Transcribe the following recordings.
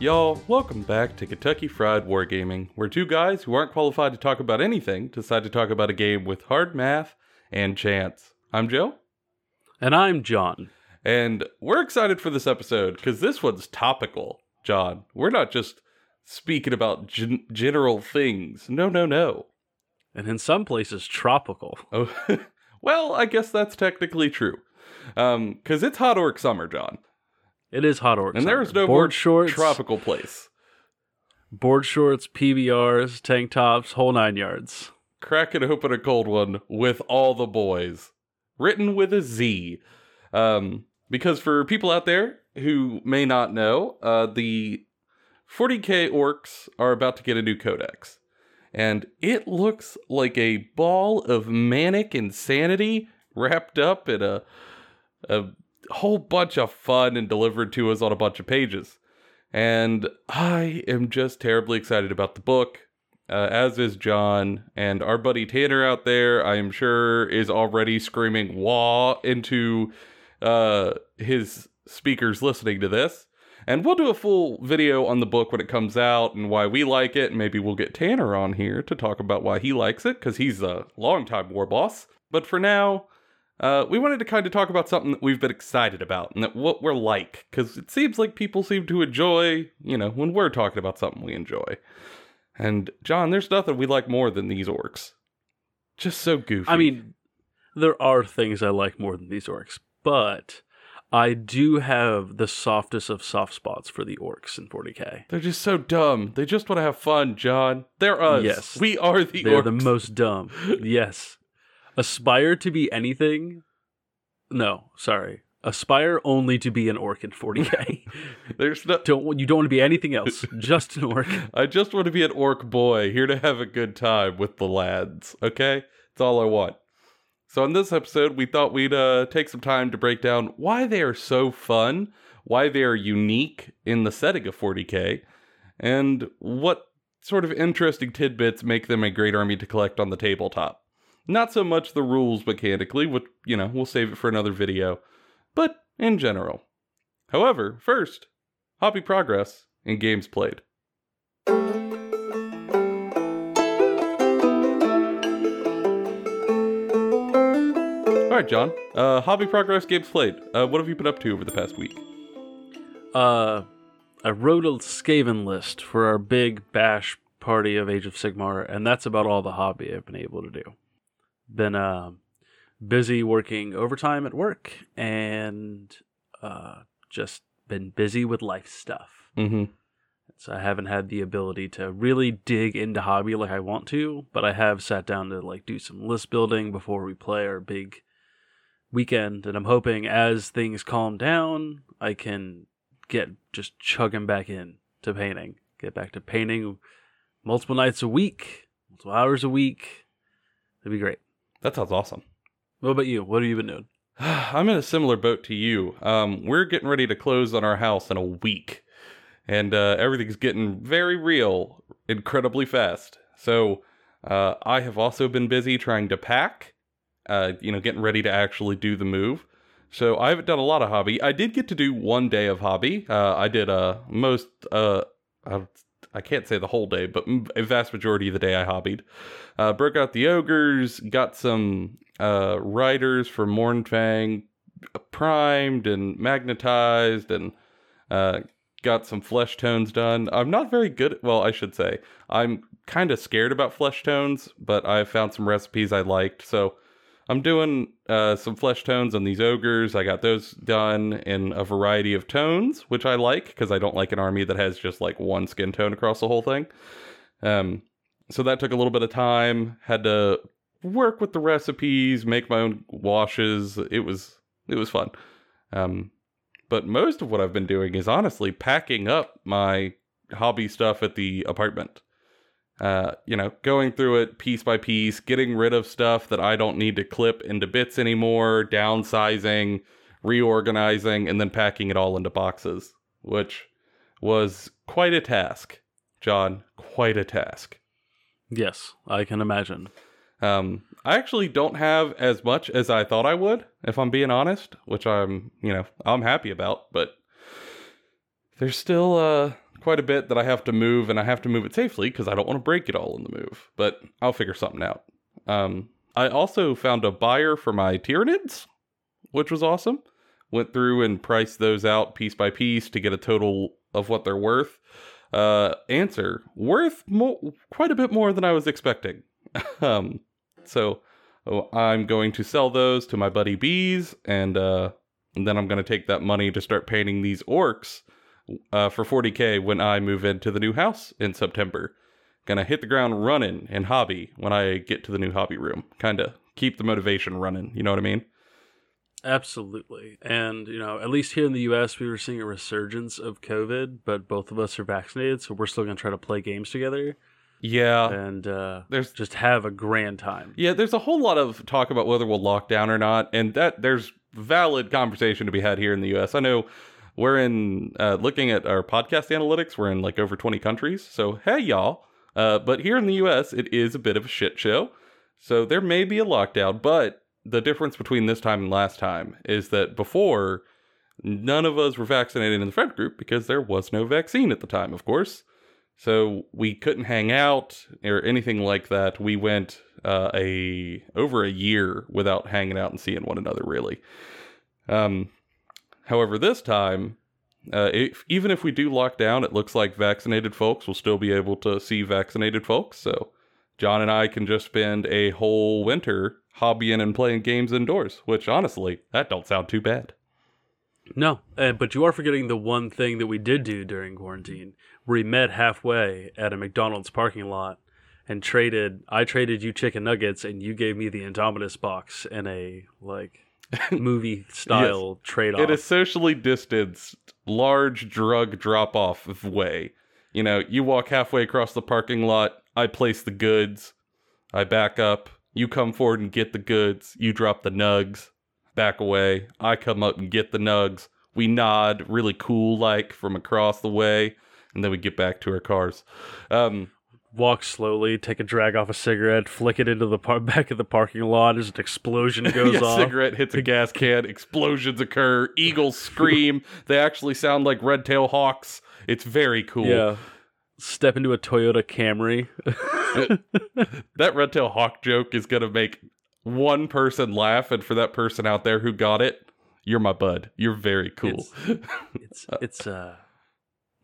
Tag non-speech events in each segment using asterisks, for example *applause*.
Y'all, welcome back to Kentucky Fried Wargaming, where two guys who aren't qualified to talk about anything decide to talk about a game with hard math and chance. I'm Joe, And I'm John. and we're excited for this episode because this one's topical, John. We're not just speaking about gen- general things. No, no, no. And in some places, tropical. Oh, *laughs* well, I guess that's technically true. Um, because it's hot orc summer, John, It is hot orc. and summer. there's no board more shorts, tropical place. board shorts, PBRs, tank tops, whole nine yards. cracking open a cold one with all the boys written with a z um because for people out there who may not know uh the 40k orcs are about to get a new codex. And it looks like a ball of manic insanity wrapped up in a a whole bunch of fun and delivered to us on a bunch of pages. And i am just terribly excited about the book uh, as is John, and our buddy Tanner out there, I am sure, is already screaming "wah" into uh, his speakers listening to this. And we'll do a full video on the book when it comes out and why we like it. Maybe we'll get Tanner on here to talk about why he likes it because he's a longtime war boss. But for now, uh, we wanted to kind of talk about something that we've been excited about and that what we're like because it seems like people seem to enjoy, you know, when we're talking about something we enjoy. And John, there's nothing we like more than these orcs. Just so goofy. I mean, there are things I like more than these orcs, but I do have the softest of soft spots for the orcs in 40k. they're just so dumb. They just want to have fun, John. They're us. Yes. we are the They're orcs. the most dumb. *laughs* yes. Aspire to be anything. No, sorry. Aspire only to be an orc in 40k. *laughs* *laughs* There's no. don't you don't want to be anything else, just an orc. I just want to be an orc boy here to have a good time with the lads. Okay, that's all I want. So in this episode, we thought we'd uh, take some time to break down why they are so fun, why they are unique in the setting of 40k, and what sort of interesting tidbits make them a great army to collect on the tabletop. Not so much the rules mechanically, which you know we'll save it for another video, but in general. However, first, hobby progress and games played. Right, John. Uh, hobby progress, games played. Uh, what have you been up to over the past week? Uh, I wrote a Skaven list for our big bash party of Age of Sigmar, and that's about all the hobby I've been able to do. Been uh, busy working overtime at work, and uh, just been busy with life stuff. Mm-hmm. So I haven't had the ability to really dig into hobby like I want to, but I have sat down to like do some list building before we play our big weekend, and I'm hoping as things calm down, I can get just chugging back in to painting. Get back to painting multiple nights a week, multiple hours a week. It'd be great. That sounds awesome. What about you? What have you been doing? *sighs* I'm in a similar boat to you. Um, we're getting ready to close on our house in a week, and uh, everything's getting very real, incredibly fast. So uh, I have also been busy trying to pack, uh, you know, getting ready to actually do the move. So I haven't done a lot of hobby. I did get to do one day of hobby. Uh, I did uh, most. Uh, I, can't say the whole day, but a vast majority of the day I hobbied. Uh, broke out the ogres, got some uh, riders for Mournfang primed and magnetized, and uh, got some flesh tones done. I'm not very good. at, Well, I should say I'm kind of scared about flesh tones, but I found some recipes I liked, so I'm doing uh, some flesh tones on these ogres. I got those done in a variety of tones, which I like because I don't like an army that has just like one skin tone across the whole thing. Um, so that took a little bit of time. Had to work with the recipes, make my own washes. It was it was fun. Um, but most of what I've been doing is honestly packing up my hobby stuff at the apartment. Uh, you know, going through it piece by piece, getting rid of stuff that I don't need to clip into bits anymore, downsizing, reorganizing, and then packing it all into boxes, which was quite a task. John, quite a task. Yes, I can imagine. Um, I actually don't have as much as I thought I would, if I'm being honest, which I'm, you know, I'm happy about, but there's still uh, quite a bit that I have to move, and I have to move it safely because I don't want to break it all in the move, but I'll figure something out. Um, I also found a buyer for my Tyranids, which was awesome. Went through and priced those out piece by piece to get a total of what they're worth. Uh, answer worth more, quite a bit more than I was expecting. *laughs* um, so oh, I'm going to sell those to my buddy Bees, and, uh, and then I'm going to take that money to start painting these orcs uh, for 40k when I move into the new house in September. Gonna hit the ground running in hobby when I get to the new hobby room. Kind of keep the motivation running. You know what I mean? Absolutely. And, you know, at least here in the US, we were seeing a resurgence of COVID, but both of us are vaccinated, so we're still going to try to play games together Yeah. and uh, There's just have a grand time. Yeah, there's a whole lot of talk about whether we'll lock down or not, and that there's valid conversation to be had here in the U.S. I know we're in uh, looking at our podcast analytics, we're in like over 20 countries, so hey y'all. Uh, but here in the U.S., it is a bit of a shit show, so there may be a lockdown. But the difference between this time and last time is that before, none of us were vaccinated in the friend group because there was no vaccine at the time, of course. So we couldn't hang out or anything like that. We went uh, a over a year without hanging out and seeing one another really. Um, however, this time, uh, if, even if we do lock down, it looks like vaccinated folks will still be able to see vaccinated folks. So John and I can just spend a whole winter hobbying and playing games indoors. Which honestly, that don't sound too bad. No, uh, but you are forgetting the one thing that we did do during quarantine. We met halfway at a McDonald's parking lot and traded. I traded you chicken nuggets, and you gave me the Indomitus box and a like *laughs* movie style trade off. In a socially distanced, large drug drop off way. You know, you walk halfway across the parking lot, I place the goods, I back up, you come forward and get the goods, you drop the nugs, back away, I come up and get the nugs, we nod really cool like from across the way, and then we get back to our cars. Um, Walk slowly, take a drag off a cigarette, flick it into the par- *laughs* back of the parking lot as an explosion *laughs* goes yeah, off. cigarette hits a gas can, explosions occur, eagles *laughs* scream, they actually sound like red tail hawks. It's very cool. Yeah. Step into a Toyota Camry. that red tail hawk joke is gonna make one person laugh, and for that person out there who got it, you're my bud. You're very cool. it's it's uh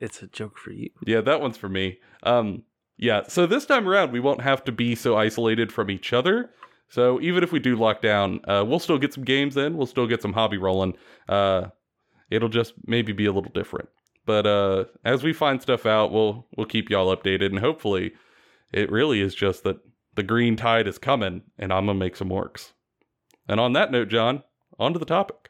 it's a joke for you. yeah, that one's for me. Um, yeah. So this time around, we won't have to be so isolated from each other. So even if we do lock down, uh, we'll still get some games in. We'll still get some hobby rolling. Uh, it'll just maybe be a little different. But uh, as we find stuff out, we'll we'll keep y'all updated, and hopefully, it really is just that the green tide is coming, and I'm gonna make some works. And on that note, John, on to the topic.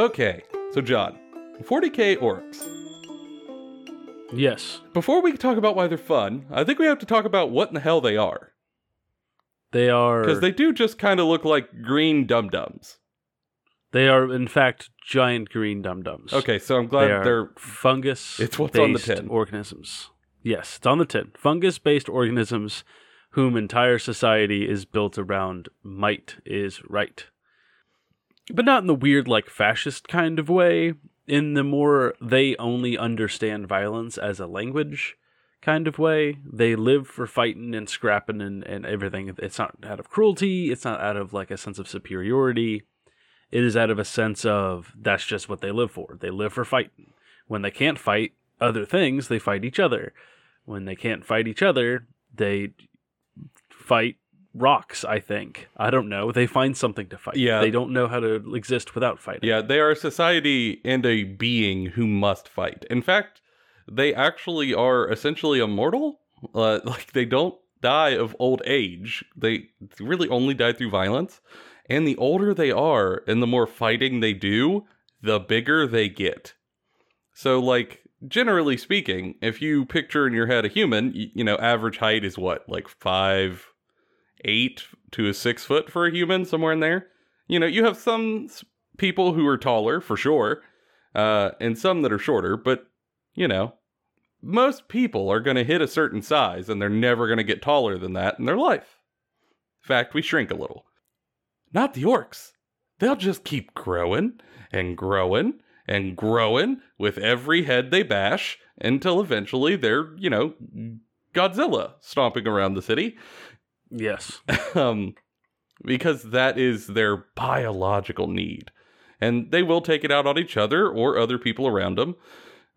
Okay, so John, 40k orcs. Yes. Before we talk about why they're fun, I think we have to talk about what in the hell they are. They are Because they do just kind of look like green dum dums. they are in fact giant green dum dums. Okay, so I'm glad they are they're. fungus It's what's on the tin. organisms. Yes, it's on the tin. Fungus based organisms whom entire society is built around might is right. But not in the weird like fascist kind of way, in the more they only understand violence as a language kind of way. They live for fighting and scrapping and, and everything. It's not out of cruelty, it's not out of like a sense of superiority. It is out of a sense of that's just what they live for. They live for fighting. When they can't fight other things, they fight each other. When they can't fight each other, they fight rocks, I think. I don't know. They find something to fight. Yeah. They don't know how to exist without fighting. Yeah, they are a society and a being who must fight. In fact, they actually are essentially immortal. Uh, *laughs* like they don't die of old age. They really only die through violence. And the older they are and the more fighting they do, the bigger they get. So, like, generally speaking, if you picture in your head a human, you, you know, average height is what, like five, eight to a six foot for a human, somewhere in there. You know, you have some people who are taller for sure, uh, and some that are shorter, but you know, most people are going to hit a certain size and they're never going to get taller than that in their life. In fact, we shrink a little. Not the orcs. They'll just keep growing and growing and growing with every head they bash until eventually they're, you know, Godzilla stomping around the city. Yes. *laughs* um, because that is their biological need. And they will take it out on each other or other people around them.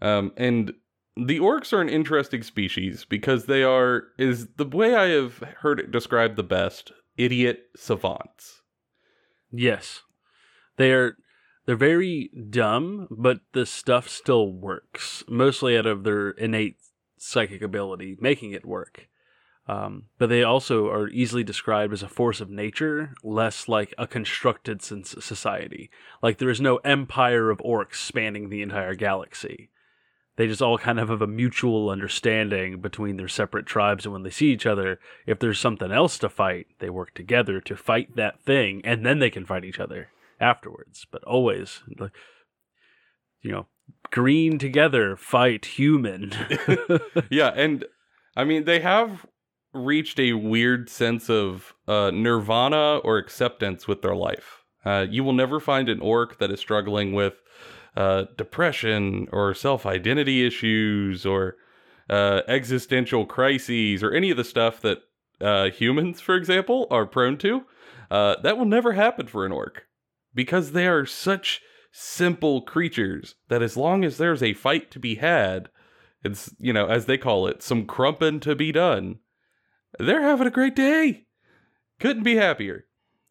Um, and the orcs are an interesting species because they are, is the way I have heard it described the best, idiot savants. Yes. They're they're very dumb, but the stuff still works, mostly out of their innate psychic ability, making it work. Um, but they also are easily described as a force of nature, less like a constructed society. Like there is no empire of orcs spanning the entire galaxy. They just all kind of have a mutual understanding between their separate tribes, and when they see each other, if there's something else to fight, they work together to fight that thing, and then they can fight each other afterwards. But always, like, you know, green together, fight human. *laughs* yeah, and I mean, they have reached a weird sense of uh, nirvana or acceptance with their life. Uh, you will never find an orc that is struggling with uh, depression or self identity issues or uh, existential crises or any of the stuff that uh, humans, for example, are prone to. Uh, that will never happen for an orc because they are such simple creatures that as long as there's a fight to be had, it's, you know, as they call it, some crumping to be done, they're having a great day. Couldn't be happier.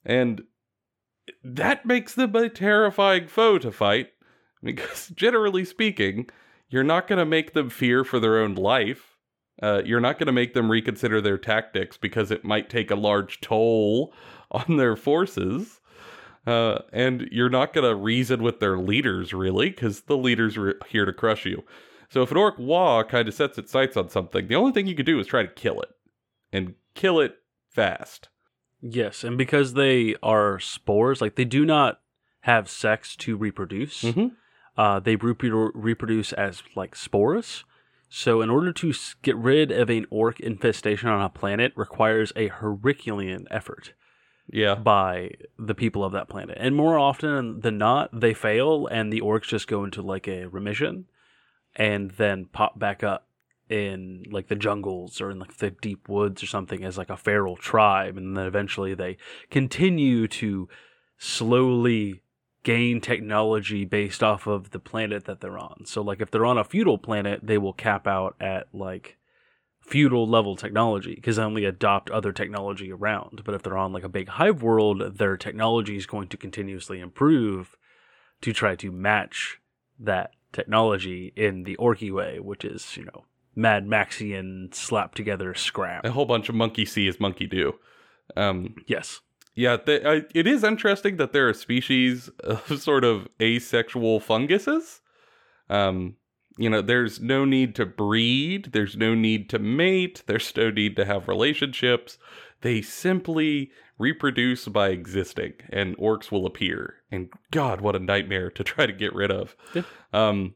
And that makes them a terrifying foe to fight *laughs* because, generally speaking, you're not going to make them fear for their own life. Uh, you're not going to make them reconsider their tactics because it might take a large toll *laughs* on their forces. Uh, and you're not going to reason with their leaders, really, because the leaders are here to crush you. So if an orc Waaagh kind of sets its sights on something, the only thing you can do is try to kill it and kill it fast. Yes, and because they are spores, like they do not have sex to reproduce. Mm-hmm. Uh, they reprodu- reproduce as like spores. So, in order to get rid of an orc infestation on a planet, requires a Herculean effort. Yeah. By the people of that planet, and more often than not, they fail, and the orcs just go into like a remission, and then pop back up in like the jungles or in like the deep woods or something as like a feral tribe and then eventually they continue to slowly gain technology based off of the planet that they're on. So like if they're on a feudal planet, they will cap out at like feudal level technology because they only adopt other technology around. But if they're on like a big hive world, their technology is going to continuously improve to try to match that technology in the Orky way, which is, you know, Mad Maxian slap together scrap. A whole bunch of monkey see as monkey do. Um, yes. Yeah, they, I, it is interesting that there are species of *laughs* sort of asexual funguses. Um, you know, there's no need to breed, there's no need to mate, there's no need to have relationships. They simply reproduce by existing, and orcs will appear. And God, what a nightmare to try to get rid of. Yeah. Um,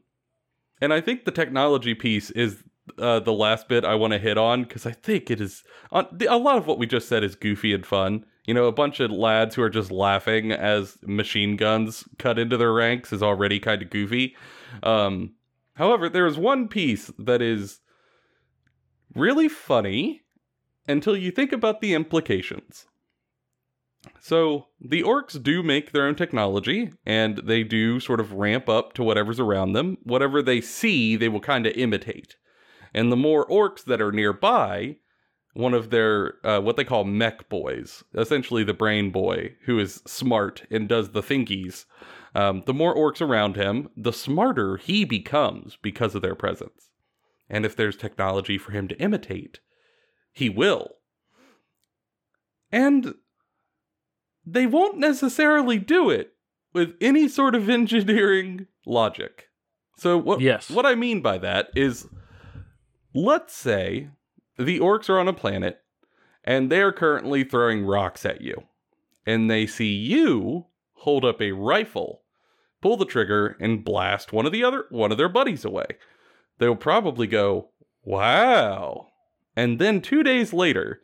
and I think the technology piece is uh, the last bit I want to hit on because I think it is uh, a lot of what we just said is goofy and fun. You know, a bunch of lads who are just laughing as machine guns cut into their ranks is already kind of goofy. Um, however, there is one piece that is really funny until you think about the implications. So, the orcs do make their own technology, and they do sort of ramp up to whatever's around them. Whatever they see, they will kind of imitate. And the more orcs that are nearby, one of their uh, what they call Mek boys, essentially the brain boy, who is smart and does the thinkies. Um, the more orcs around him, the smarter he becomes because of their presence. And if there's technology for him to imitate, he will. And they won't necessarily do it with any sort of engineering logic. So what yes. what I mean by that is let's say the orcs are on a planet and they're currently throwing rocks at you. And they see you hold up a rifle pull the trigger and blast one of the other one of their buddies away. They'll probably go, "Wow." And then 2 days later,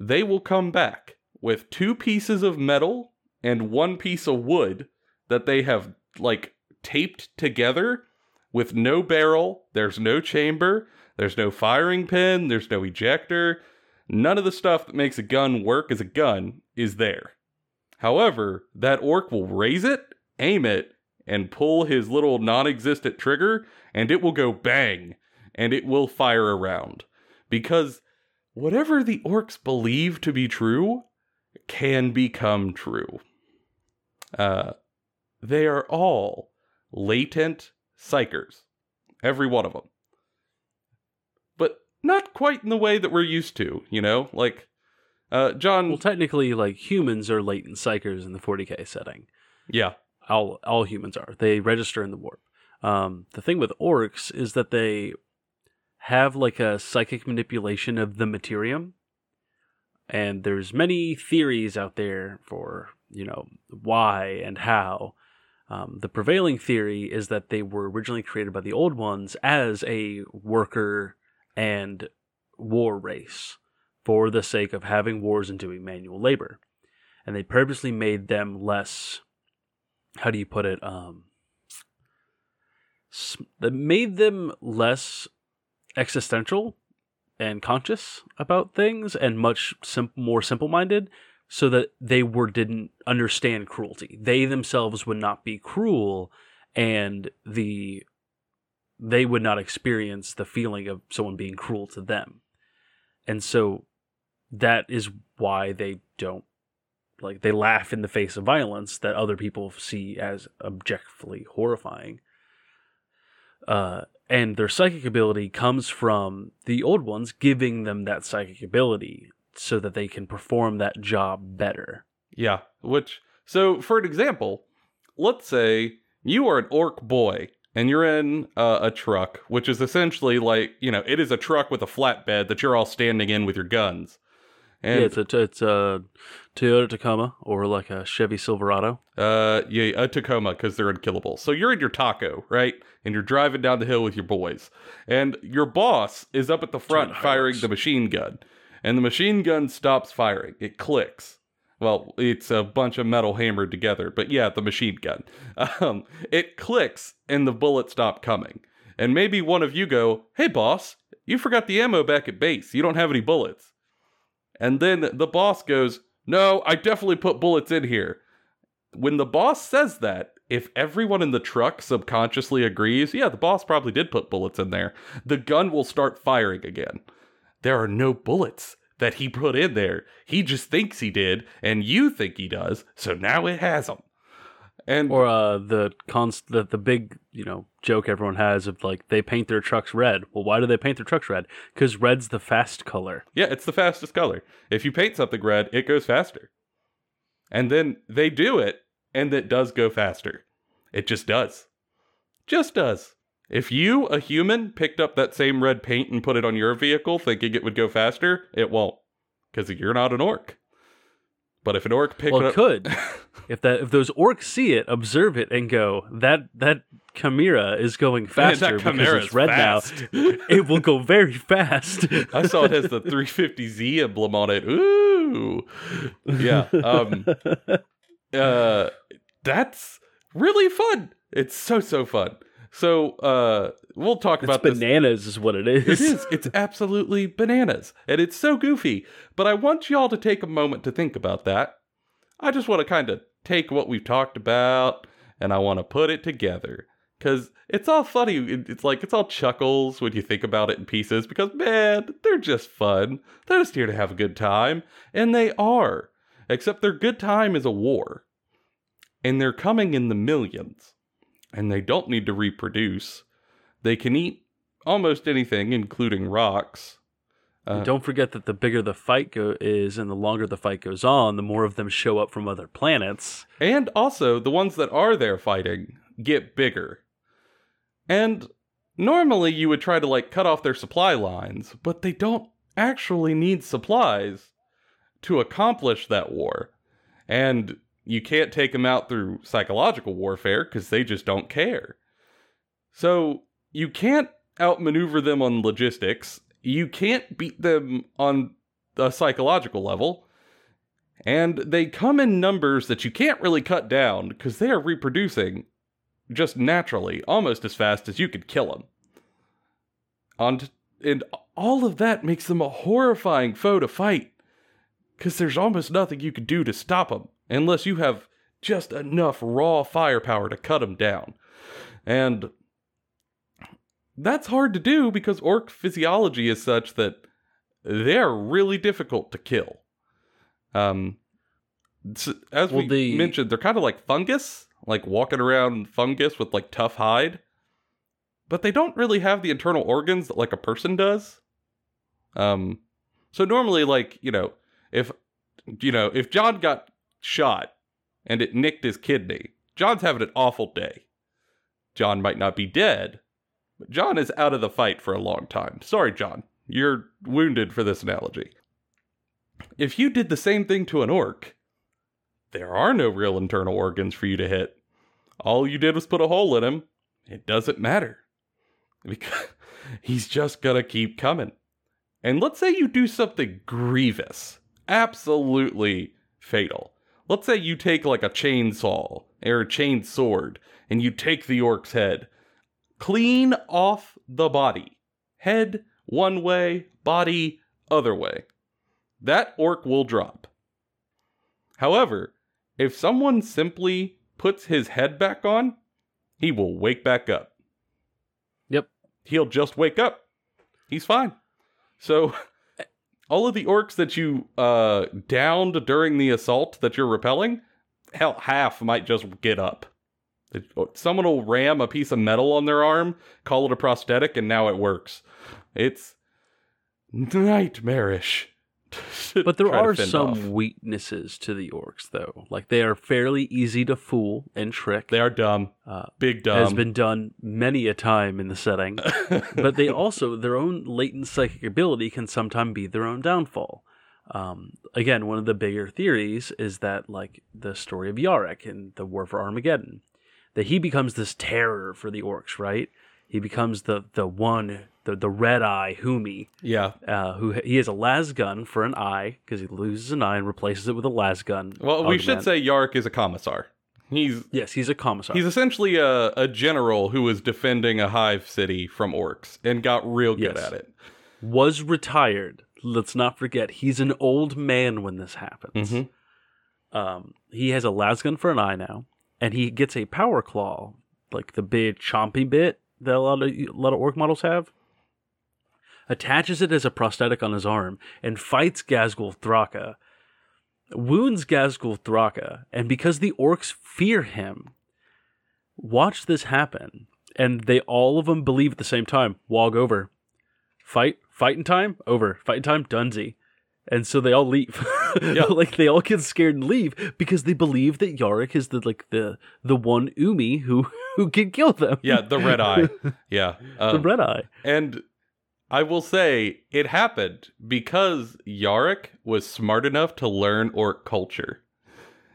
they will come back with two pieces of metal and one piece of wood that they have like taped together with no barrel, there's no chamber, there's no firing pin, there's no ejector. None of the stuff that makes a gun work as a gun is there. However, that orc will raise it, aim it, and pull his little non existent trigger, and it will go bang, and it will fire around. Because whatever the orcs believe to be true can become true. Uh, they are all latent psykers, every one of them. Not quite in the way that we're used to, you know? Like, uh, John. Well, technically, like humans are latent psykers in the 40k setting. yeah. All all humans are. They register in the warp. Um, the thing with orcs is that they have like a psychic manipulation of the materium, and there's many theories out there for you know why and how. Um, the prevailing theory is that they were originally created by the old ones as a worker and war race for the sake of having wars and doing manual labor. And they purposely made them less, how do you put it? Um, they made them less existential and conscious about things and much sim- more simple minded so that they were didn't understand cruelty. They themselves would not be cruel and the they would not experience the feeling of someone being cruel to them. And so that is why they don't like they laugh in the face of violence that other people see as objectively horrifying. Uh, and their psychic ability comes from the old ones giving them that psychic ability so that they can perform that job better. Yeah. Which, so for an example, let's say you are an orc boy and you're in uh, a truck, which is essentially like, you know, it is a truck with a flatbed that you're all standing in with your guns. And yeah, it's a it's a Toyota Tacoma or like a Chevy Silverado. Uh, yeah, a Tacoma because they're unkillable. So you're in your taco, right? And you're driving down the hill with your boys, and your boss is up at the front firing the machine gun, and the machine gun stops firing. It clicks. Well, it's a bunch of metal hammered together, but yeah, the machine gun. *laughs* Um, it clicks, and the bullets stop coming. And maybe one of you go, "Hey, boss, you forgot the ammo back at base. You don't have any bullets." And then the boss goes, No, I definitely put bullets in here. When the boss says that, if everyone in the truck subconsciously agrees, yeah, the boss probably did put bullets in there, the gun will start firing again. There are no bullets that he put in there. He just thinks he did, and you think he does, so now it has them. And Or uh, the const the, the big you know joke everyone has of like they paint their trucks red. Well, why do they paint their trucks red? Because red's the fast color. Yeah, it's the fastest color. If you paint something red, it goes faster. And then they do it, and it does go faster. It just does. Just does. If you, a human, picked up that same red paint and put it on your vehicle thinking it would go faster, it won't. Because you're not an orc. But if an orc picked up. well, it up. could *laughs* if that if those orcs see it, observe it, and go that that Chimera is going faster because it's red fast." now. *laughs* it will go very fast. *laughs* I saw it has the 350Z emblem on it. Ooh. Yeah. Um, uh, that's really fun. It's so, so fun. So uh, we'll talk it's about this. bananas, is what it is. It is. It's *laughs* absolutely bananas. And it's so goofy. But I want y'all to take a moment to think about that. I just want to kind of take what we've talked about and I want to put it together. Because it's all funny. It's like, it's all chuckles when you think about it in pieces. Because, man, they're just fun. They're just here to have a good time. And they are. Except their good time is a war. And they're coming in the millions. And they don't need to reproduce. They can eat almost anything, including rocks. Uh, don't forget that the bigger the fight go- is, and the longer the fight goes on, the more of them show up from other planets. And also, the ones that are there fighting get bigger. And normally you would try to like cut off their supply lines, but they don't actually need supplies to accomplish that war. And you can't take them out through psychological warfare because they just don't care. So you can't outmaneuver them on logistics. You can't beat them on a psychological level. And they come in numbers that you can't really cut down because they are reproducing just naturally, almost as fast as you could kill them. And, and all of that makes them a horrifying foe to fight because there's almost nothing you can do to stop them unless you have just enough raw firepower to cut them down. And that's hard to do because orc physiology is such that they're really difficult to kill. Um, as Well, we the- mentioned, they're kind of like fungus, like walking around fungus with like tough hide, but they don't really have the internal organs that like a person does. Um, so normally, like you know, if you know, if John got shot and it nicked his kidney, John's having an awful day. John might not be dead, but John is out of the fight for a long time. Sorry, John. You're wounded for this analogy. If you did the same thing to an orc, there are no real internal organs for you to hit. All you did was put a hole in him. It doesn't matter. Because *laughs* he's just gonna keep coming. And let's say you do something grievous, absolutely fatal. Let's say you take like a chainsaw or a chain sword and you take the orc's head clean off the body. Head one way, body other way. That orc will drop. However, if someone simply puts his head back on, he will wake back up. Yep. He'll just wake up. He's fine. So, all of the orcs that you uh, downed during the assault that you're repelling, hell, half might just get up. Someone will ram a piece of metal on their arm, call it a prosthetic, and now it works. It's nightmarish. *laughs* But there are some off. weaknesses to the orcs, though. Like they are fairly easy to fool and trick. They are dumb. Uh, Big dumb. has been done many a time in the setting. *laughs* but they also their own latent psychic ability can sometimes be their own downfall. Um, again, one of the bigger theories is that like the story of Yarrick in the War for Armageddon, that he becomes this terror for the orcs, right? He becomes the the one the the red eye Humi, yeah. uh, who he has a las gun for an eye because he loses an eye and replaces it with a las gun. Well, we should augment. say Yarrick is a commissar. He's yes, he's a commissar. he's essentially a, a general who was defending a hive city from orcs and got real good Yes. at it. was retired. Let's not forget, he's an old man when this happens. Mhm. Um, he has a las gun for an eye now, and he gets a power claw, like the big chompy bit that a lot of a lot of orc models have. Attaches it as a prosthetic on his arm and fights Ghazghkull Thraka. Wounds Ghazghkull Thraka, and because the orcs fear him, watch this happen, and they all of them believe at the same time. Wog over, fight, fight in time, over, Fight in time, Dunsey. And so they all leave. *laughs* Yeah. like they all get scared and leave because they believe that Yarrick is the like the the one Umi who who can kill them. Yeah, the red eye. *laughs* Yeah. the Um, red eye. And I will say it happened because Yarrick was smart enough to learn orc culture.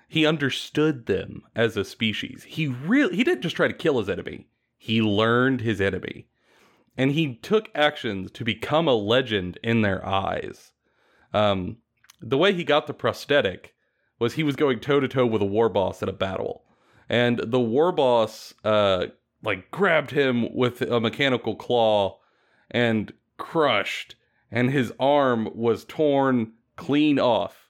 He understood them as a species. He really he didn't just try to kill his enemy. He learned his enemy. And he took actions to become a legend in their eyes. Um the way he got the prosthetic was he was going toe to toe with a war boss in a battle. And the war boss uh like grabbed him with a mechanical claw and crushed, and his arm was torn clean off.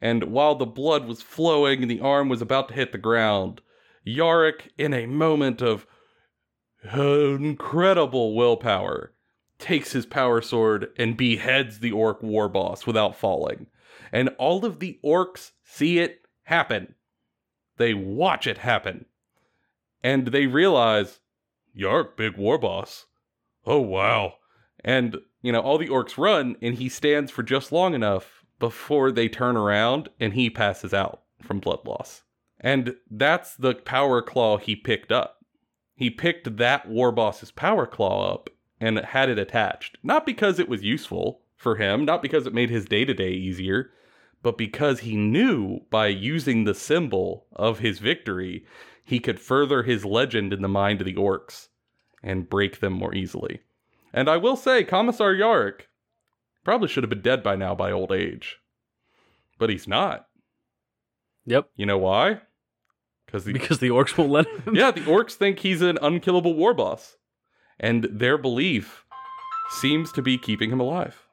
And while the blood was flowing and the arm was about to hit the ground, Yarrick, in a moment of incredible willpower, takes his power sword and beheads the orc war boss without falling. And all of the orcs see it happen. They watch it happen. And they realize, Yarrick, big war boss. Oh, wow. And, you know, all the orcs run, and he stands for just long enough before they turn around and he passes out from blood loss. And that's the power claw he picked up. He picked that war boss's power claw up and had it attached. Not because it was useful for him, not because it made his day to day easier, but because he knew by using the symbol of his victory, he could further his legend in the mind of the orcs and break them more easily. And I will say, Commissar Yarrick probably should have been dead by now by old age. But he's not. Yep. You know why? Because the Because the orcs won't let him. yeah, the orcs think he's an unkillable war boss, and their belief seems to be keeping him alive.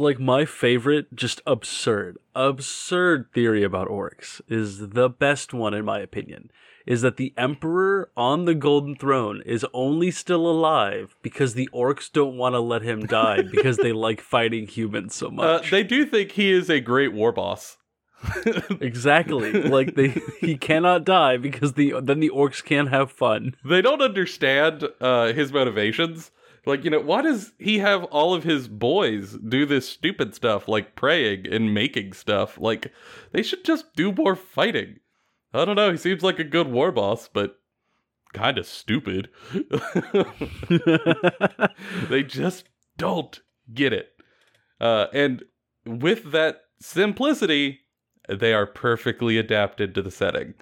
Like my favorite, just absurd, absurd theory about orcs is the best one in my opinion. Is that the emperor on the golden throne is only still alive because the orcs don't want to let him die *laughs* because they like fighting humans so Uh, much. they do think he is a great war boss. *laughs* exactly. like they he cannot die because the then the orcs can't have fun. they don't understand uh, his motivations. Like, you know, why does he have all of his boys do this stupid stuff like praying and making stuff? Like, they should just do more fighting. I don't know. He seems like a good war boss, but kind of stupid. *laughs* they just don't get it. Uh, and with that simplicity, they are perfectly adapted to the setting.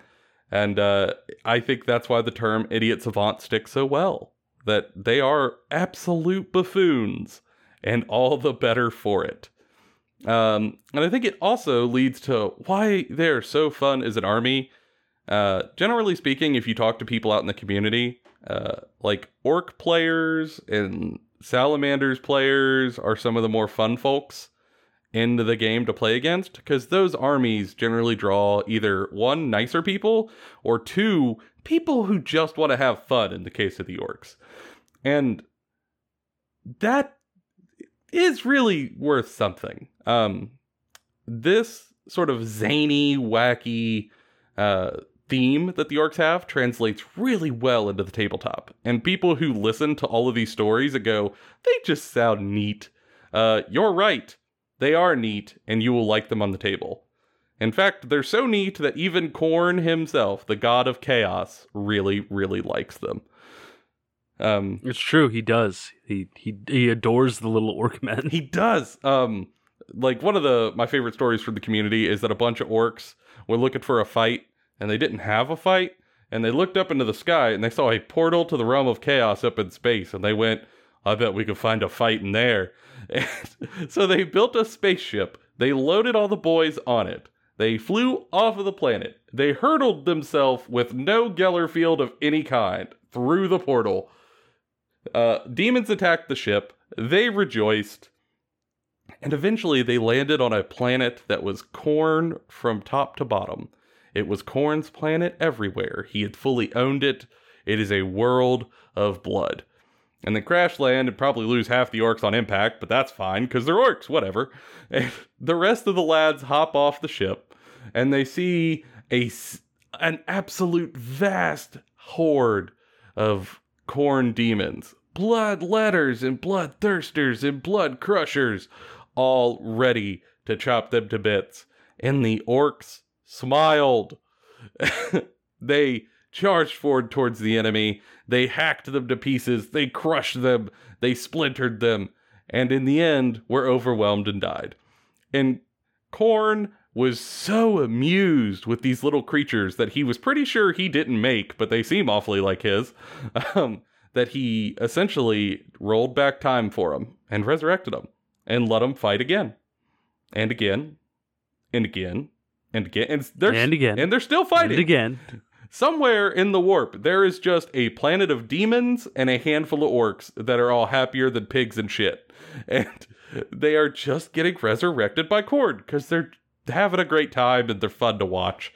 And uh, I think that's why the term idiot savant sticks so well. That they are absolute buffoons, and all the better for it. Um, and I think it also leads to why they're so fun as an army. Uh, generally speaking, if you talk to people out in the community, uh, like orc players and salamanders players are some of the more fun folks into the game to play against because those armies generally draw either one nicer people or two people who just want to have fun in the case of the orcs. And that is really worth something. Um this sort of zany wacky uh theme that the orcs have translates really well into the tabletop. And people who listen to all of these stories and go they just sound neat. Uh you're right they are neat, and you will like them on the table. In fact, they're so neat that even Khorne himself, the god of chaos, really, really likes them. Um, It's true, he does. He he he adores the little orc men. he does. Um, like one of the my favorite stories from the community is that a bunch of orcs were looking for a fight, and they didn't have a fight, and they looked up into the sky and they saw a portal to the realm of chaos up in space, and they went, "I bet we could find a fight in there." *laughs* And so they built a spaceship. They loaded all the boys on it. They flew off of the planet. They hurtled themselves with no Geller field of any kind through the portal. Uh, demons attacked the ship. They rejoiced. And eventually they landed on a planet that was Khorne from top to bottom. It was Khorne's planet everywhere. He had fully owned it. It is a world of blood. And they crash land and probably lose half the orcs on impact, but that's fine because they're orcs, whatever. *laughs* And the rest of the lads hop off the ship and they see a an absolute vast horde of Khorne demons, blood letters and blood thirsters and blood crushers, all ready to chop them to bits. And the orcs smiled. *laughs* they charged forward towards the enemy. They hacked them to pieces. They crushed them. They splintered them. And in the end, were overwhelmed and died. And Khorne was so amused with these little creatures that he was pretty sure he didn't make, but they seem awfully like his, *laughs* um, that he essentially rolled back time for them and resurrected them and let them fight again and again and again and again. And they're, And again. And they're still fighting. And again. Somewhere in the warp, there is just a planet of demons and a handful of orcs that are all happier than pigs and shit. And they are just getting resurrected by Khorne because they're having a great time and they're fun to watch.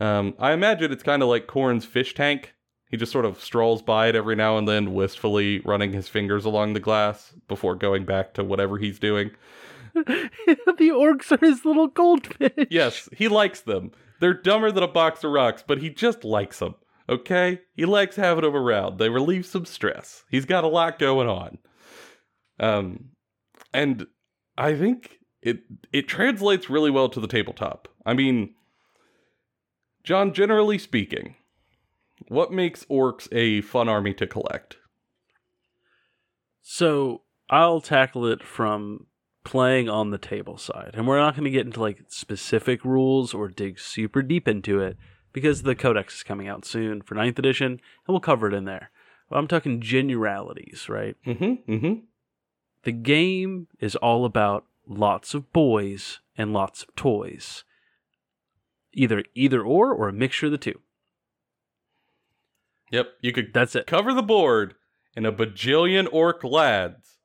Um, I imagine it's kind of like Khorne's fish tank. He just sort of strolls by it every now and then, wistfully running his fingers along the glass before going back to whatever he's doing. *laughs* the orcs are his little goldfish. Yes, he likes them. They're dumber than a box of rocks, but he just likes them. Okay? He likes having them around. They relieve some stress. He's got a lot going on. Um and I think it it translates really well to the tabletop. I mean, John, generally speaking, what makes orcs a fun army to collect? So I'll tackle it from playing on the table side, and we're not going to get into like specific rules or dig super deep into it because the codex is coming out soon for ninth edition, and we'll cover it in there. But I'm talking generalities, right? Mm-hmm. Mm-hmm. The game is all about lots of boys and lots of toys. Either either or or a mixture of the two. Yep. You could That's it. cover the board in a bajillion orc lads.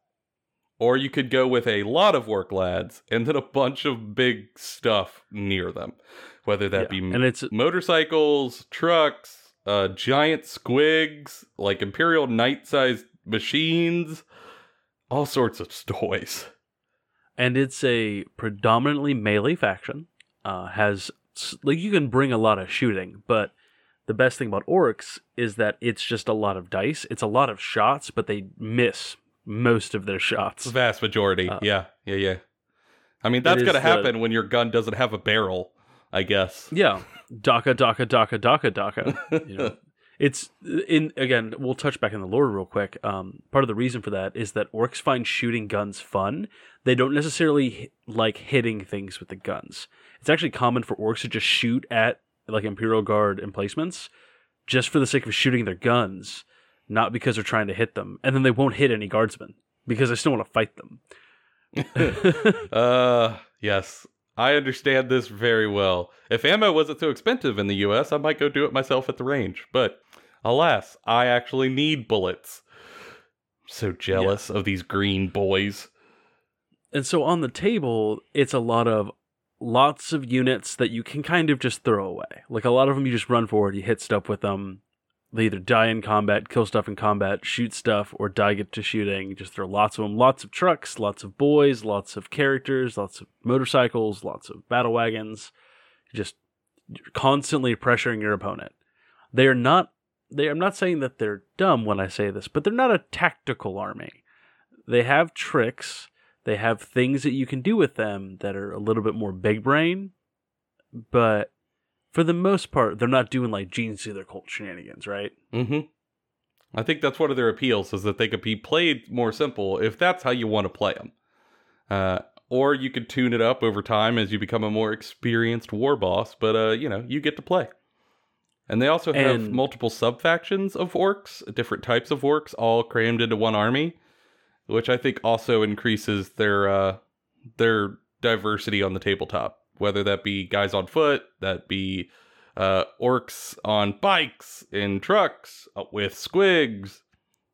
Or you could go with a lot of work lads and then a bunch of big stuff near them. Whether that Yeah, be and it's motorcycles, trucks, uh, giant squigs, like Imperial Knight sized machines, all sorts of *laughs* toys. and it's a predominantly melee faction. Uh, has like you can bring a lot of shooting, but the best thing about orcs is that it's just a lot of dice. It's a lot of shots, but they miss most of their shots. The vast majority. Uh, yeah, yeah, yeah. I mean, that's going to the- happen when your gun doesn't have a barrel, I guess. Yeah, daka daka daka daka daka. *laughs* You know, it's in again. We'll touch back in the lore real quick. Um, part of the reason for that is that orcs find shooting guns fun. They don't necessarily like hitting things with the guns. It's actually common for orcs to just shoot at like Imperial Guard emplacements, just for the sake of shooting their guns, not because they're trying to hit them. And then they won't hit any guardsmen because they still want to fight them. *laughs* Uh, yes. I understand this very well. If ammo wasn't so expensive in the US, I might go do it myself at the range. But alas, I actually need bullets. So jealous of these green boys. And so on the table, it's a lot of lots of units that you can kind of just throw away. Like a lot of them, you just run forward, you hit stuff with them. They either die in combat, kill stuff in combat, shoot stuff, or die get to shooting. Just throw lots of them. Lots of trucks, lots of boys, lots of characters, lots of motorcycles, lots of battle wagons. Just constantly pressuring your opponent. They are not. They. I'm not saying that they're dumb when I say this, but they're not a tactical army. They have tricks they have things that you can do with them that are a little bit more big brain, but for the most part, they're not doing like Genestealer cult shenanigans, right? Mm-hmm. I think that's one of their appeals is that they could be played more simple if that's how you want to play them. Uh, or you could tune it up over time as you become a more experienced war boss, but uh, you know, you get to play. And they also have And- multiple sub factions of orcs, different types of orcs, all crammed into one army, which I think also increases their uh, their diversity on the tabletop. Whether that be guys on foot, that be uh, orcs on bikes, in trucks, uh, with squigs,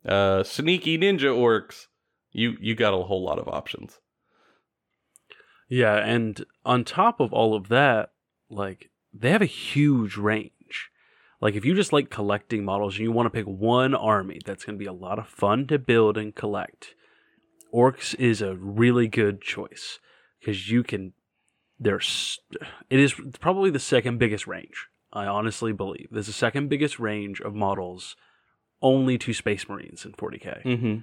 uh, sneaky ninja orcs. You you got a whole lot of options. Yeah, and on top of all of that, like they have a huge range. Like if you just like collecting models and you want to pick one army that's going to be a lot of fun to build and collect, Orcs is a really good choice because you can there's it is probably the second biggest range. I honestly believe there's the second biggest range of models only to Space Marines in 40k. Mm-hmm.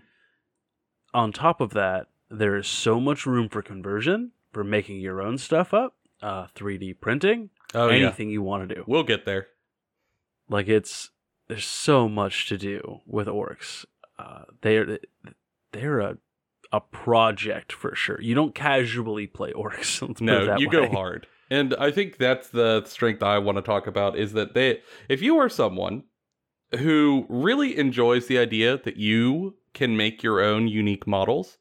On top of that, there is so much room for conversion, for making your own stuff up, uh, 3D printing, Oh yeah, anything you want to do. we'll get there. Like it's there's so much to do with orcs. Uh, they're they're a a project for sure. You don't casually play orcs. *laughs* Let's No, you way. go hard. And I think that's the strength I want to talk about is that they if you are someone who really enjoys the idea that you can make your own unique models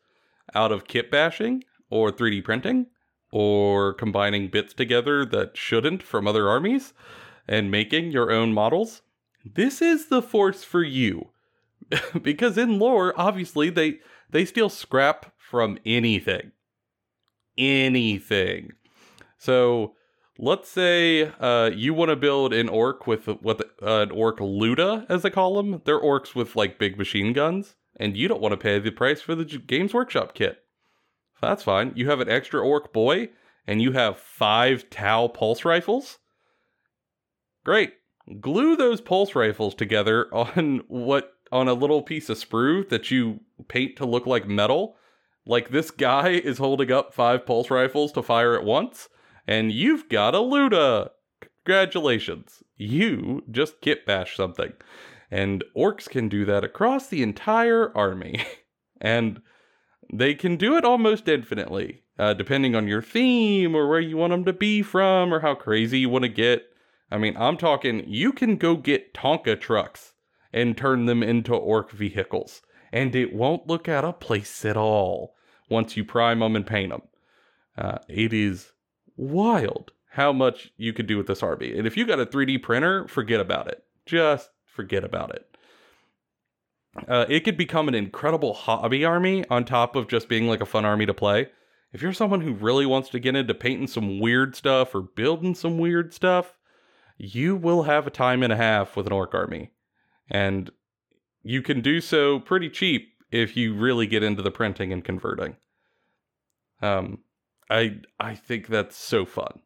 out of kit bashing or 3D printing or combining bits together that shouldn't from other armies and making your own models, this is the force for you. *laughs* because in lore, obviously they they steal scrap from anything. Anything. So let's say uh, you want to build an orc with what uh, an orc Loota, as they call them. They're orcs with like big machine guns, and you don't want to pay the price for the Games Workshop kit. That's fine. You have an extra orc boy, and you have five Tau pulse rifles. Great. Glue those pulse rifles together on *laughs* what on a little piece of sprue that you paint to look like metal. Like this guy *laughs* is holding up five pulse rifles to fire at once, and you've got a Loota. Congratulations. You just kit bash something. And orcs can do that across the entire army. *laughs* and they can do it almost infinitely, uh, depending on your theme or where you want them to be from or how crazy you want to get. I mean, I'm talking, you can go get Tonka trucks and turn them into orc vehicles, and it won't look out of place at all once you prime them and paint them. Uh, it is wild how much you could do with this army. And if you got a 3D printer, forget about it. Just forget about it. Uh, it could become an incredible hobby army on top of just being like a fun army to play. If you're someone who really wants to get into painting some weird stuff or building some weird stuff, you will have a time and a half with an orc army. And you can do so pretty cheap if you really get into the printing and converting. Um, I I think that's so fun.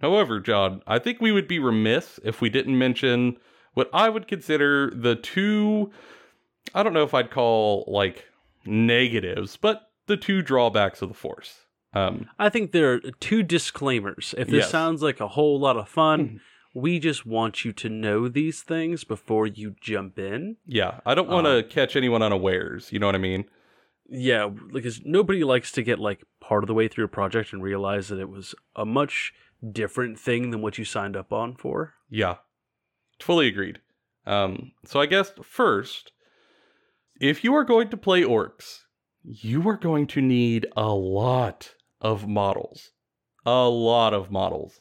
However, John, I think we would be remiss if we didn't mention what I would consider the two I don't know if I'd call like negatives, but the two drawbacks of the Force. Um, I think there are two disclaimers. If this Yes. sounds like a whole lot of fun, Mhm. We just want you to know these things before you jump in. yeah, I don't want to catch anyone unawares. You know what I mean? Yeah, because nobody likes to get like part of the way through a project and realize that it was a much different thing than what you signed up on for. Yeah, fully agreed. Um, so I guess first, if you are going to play orcs, you are going to need a lot of models. A lot of models.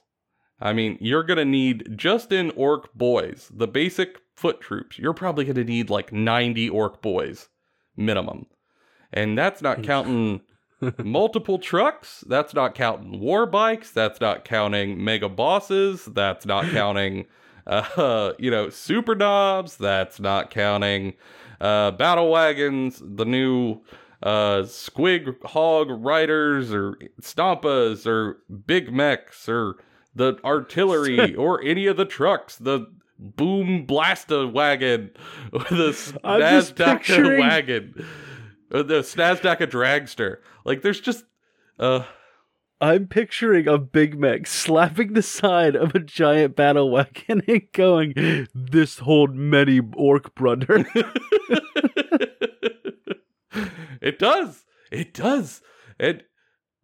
I mean, you're going to need just in orc boys, the basic foot troops, you're probably going to need like 90 orc boys minimum. And that's not counting *laughs* multiple trucks. That's not counting war bikes. That's not counting mega bosses. That's not counting, *laughs* uh, you know, super knobs. That's not counting uh, battle wagons, the new uh, squig hog riders or stompas or Big Meks or the artillery *laughs* or any of the trucks. The boom blaster wagon *laughs* or the Nasdaq picturing- wagon. Or the Snazdaka dragster. Like there's just uh I'm picturing a Big Mek slapping the side of a giant battle wagon *laughs* and going, "This hold many orc brother." it does. It does. And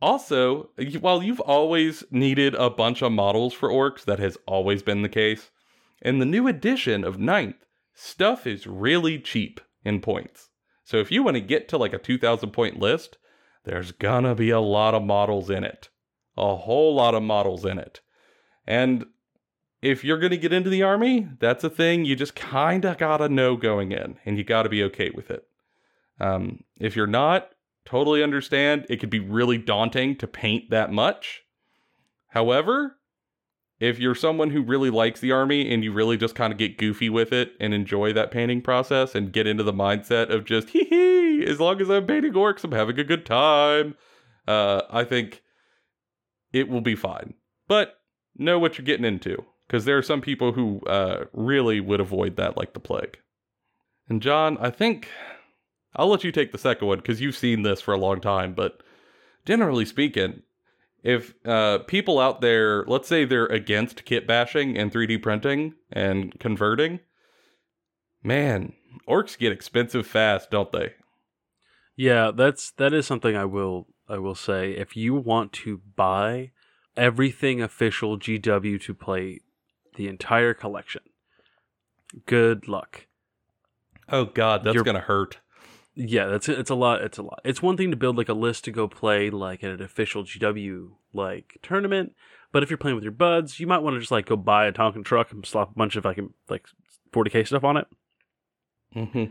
also, while you've always needed a bunch of models for orcs, that has always been the case. In the new edition of Ninth, stuff is really cheap in points. So if you want to get to like a 2000 point list, there's gonna be a lot of models in it. A whole lot of models in it. And if you're to get into the army, that's a thing you just kind of got to know going in, and you got to be okay with it. Um, if you're not, totally understand. It could be really daunting to paint that much. However, if you're someone who really likes the army and you really just kind of get goofy with it and enjoy that painting process and get into the mindset of just hee hee, as long as I'm painting orcs, I'm having a good time. Uh, I think it will be fine. But know what you're getting into because there are some people who uh, really would avoid that like the plague. And John, I think I'll let you take the second one because you've seen this for a long time. But generally speaking, if uh, people out there, let's say they're against kit bashing and 3D printing and converting, man, orcs get expensive fast, don't they? yeah, that's that is something I will I will say. If you want to buy everything official GW to play the entire collection, good luck. Oh God, that's You're- gonna hurt. Yeah, that's it's a lot. It's a lot. It's one thing to build like a list to go play like at an official GW like tournament, but if you're playing with your buds, you might want to just like go buy a Tonka truck and slap a bunch of like like 40k stuff on it. hmm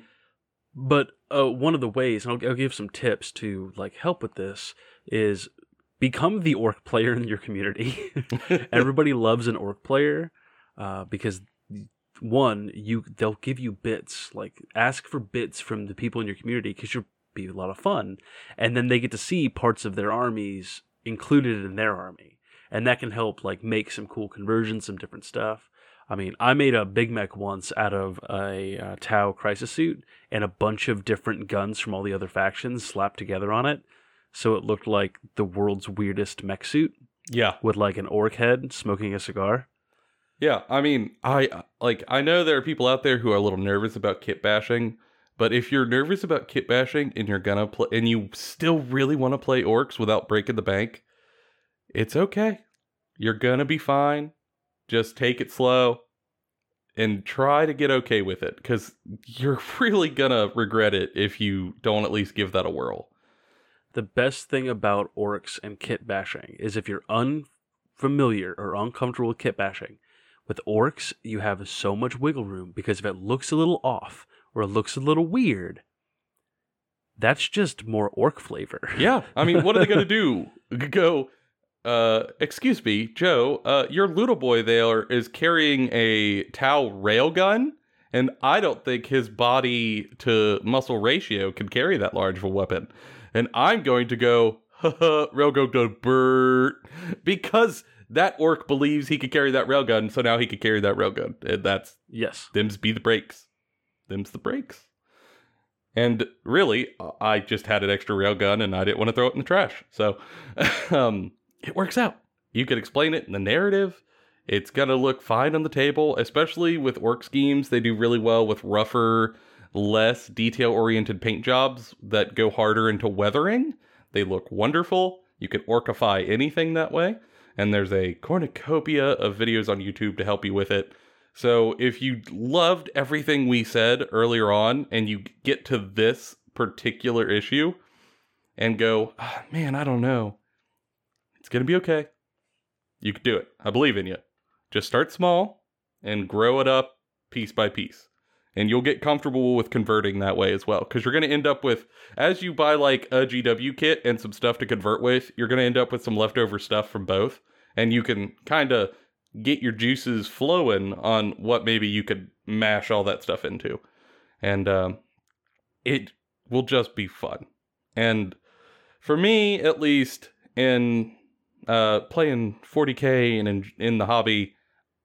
But uh, one of the ways, and I'll, I'll give some tips to like help with this, is become the orc player in your community. *laughs* Everybody loves an orc player uh, because one, you they'll give you bits. Like ask for bits from the people in your community because you'll be a lot of fun, and then they get to see parts of their armies included in their army, and that can help like make some cool conversions, some different stuff. I mean, I made a Big Mek once out of a uh, Tau crisis suit and a bunch of different guns from all the other factions slapped together on it. So it looked like the world's weirdest mech suit yeah, with like an orc head smoking a cigar. Yeah, I mean, I uh, like I know there are people out there who are a little nervous about kit bashing, But if you're nervous about kit bashing and you're gonna play and you still really want to play orcs without breaking the bank, it's okay. You're gonna be fine. Just take it slow and try to get okay with it because you're *laughs* really gonna regret it if you don't at least give that a whirl. The best thing about orcs and kit bashing is if you're unfamiliar or uncomfortable with kit bashing, with orcs, you have so much wiggle room because if it looks a little off or it looks a little weird, that's just more orc flavor. *laughs* Yeah, I mean, what are they gonna do? *laughs* Go, uh, excuse me, Joe, uh, your little boy there is carrying a Tau railgun, and I don't think his body to muscle ratio can carry that large of a weapon. And I'm going to go, *laughs* railgun to Bert, because that orc believes he could carry that railgun, so now he could carry that railgun. And that's, Yes. them's be the breaks. Them's the breaks. And really, I just had an extra railgun and I didn't want to throw it in the trash. So *laughs* um, it works out. You could explain it in the narrative. It's going to look fine on the table, especially with orc schemes. They do really well with rougher, less detail oriented paint jobs that go harder into weathering. They look wonderful. You can orcify anything that way. And there's a cornucopia of videos on YouTube to help you with it. So if you loved everything we said earlier on and you get to this particular issue and go, "Ah, man, I don't know, it's going to be okay. You can do it. I believe in you. Just start small and grow it up piece by piece. And you'll get comfortable with converting that way as well. Because you're going to end up with, as you buy like a GW kit and some stuff to convert with, you're going to end up with some leftover stuff from both. And you can kind of get your juices flowing on what maybe you could mash all that stuff into. And um, it will just be fun. And for me, at least, in uh, playing 40k and in, in the hobby,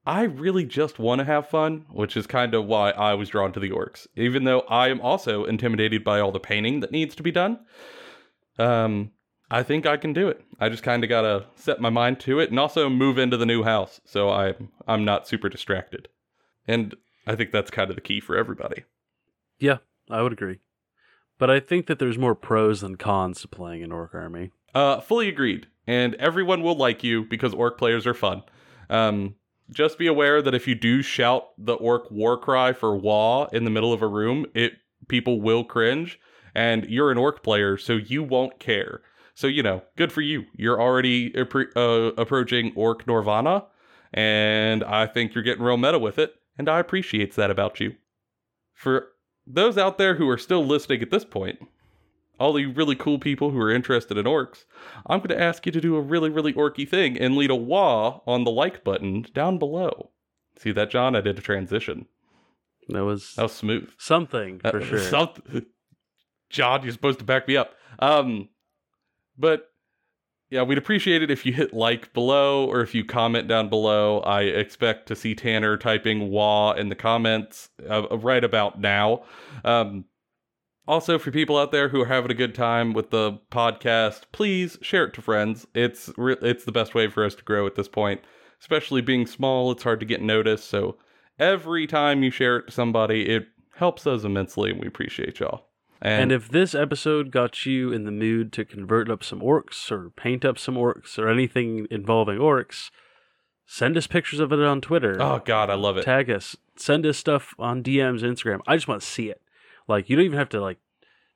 I really just want to have fun, which is kind of why I was drawn to the orcs. Even though I am also intimidated by all the painting that needs to be done, um, I think I can do it. I just kind of gotta set my mind to it, and also move into the new house, so I'm I'm not super distracted. And I think that's kind of the key for everybody. Yeah, I would agree. But I think that there's more pros than cons to playing an orc army. Uh, fully agreed. And everyone will like you because orc players are fun. Um, just be aware that if you do shout the orc war cry for Wa in the middle of a room, it people will cringe. And you're an orc player, so you won't care. So you know, good for you. You're already appre- uh, approaching orc Norvana, and I think you're getting real meta with it, and I appreciate that about you. For those out there who are still listening at this point, all you really cool people who are interested in orcs, I'm going to ask you to do a really, really orky thing and lead a wah on the like button down below. See that, John? I did a transition. That was That was smooth. something for Uh, sure. some- *laughs* John, you're supposed to back me up. Um, but yeah, we'd appreciate it if you hit like below or if you comment down below. I expect to see Tanner typing "wah" in the comments uh, right about now. Um, also, for people out there who are having a good time with the podcast, please share it to friends. It's re- it's the best way for us to grow at this point. Especially being small, it's hard to get noticed. So every time you share it to somebody, it helps us immensely, and we appreciate y'all. And if this episode got you in the mood to convert up some orcs or paint up some orcs or anything involving orcs, send us pictures of it on Twitter. oh god, I love it. Tag us. Send us stuff on DMs, Instagram. I just want to see it. Like you don't even have to like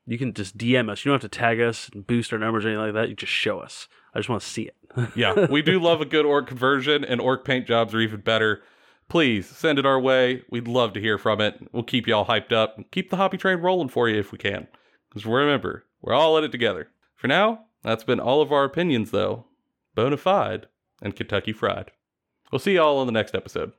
you can just DM us. You don't have to tag us and boost our numbers or anything like that. You just show us. I just want to see it. yeah, we do love a good orc conversion, and orc paint jobs are even better. Please send it our way. We'd love to hear from it. We'll keep y'all hyped up. Keep the hobby train rolling for you if we can. Because remember, we're all in it together. For now, that's been all of our opinions, though. Bona fide and Kentucky Fried. We'll see y'all on the next episode.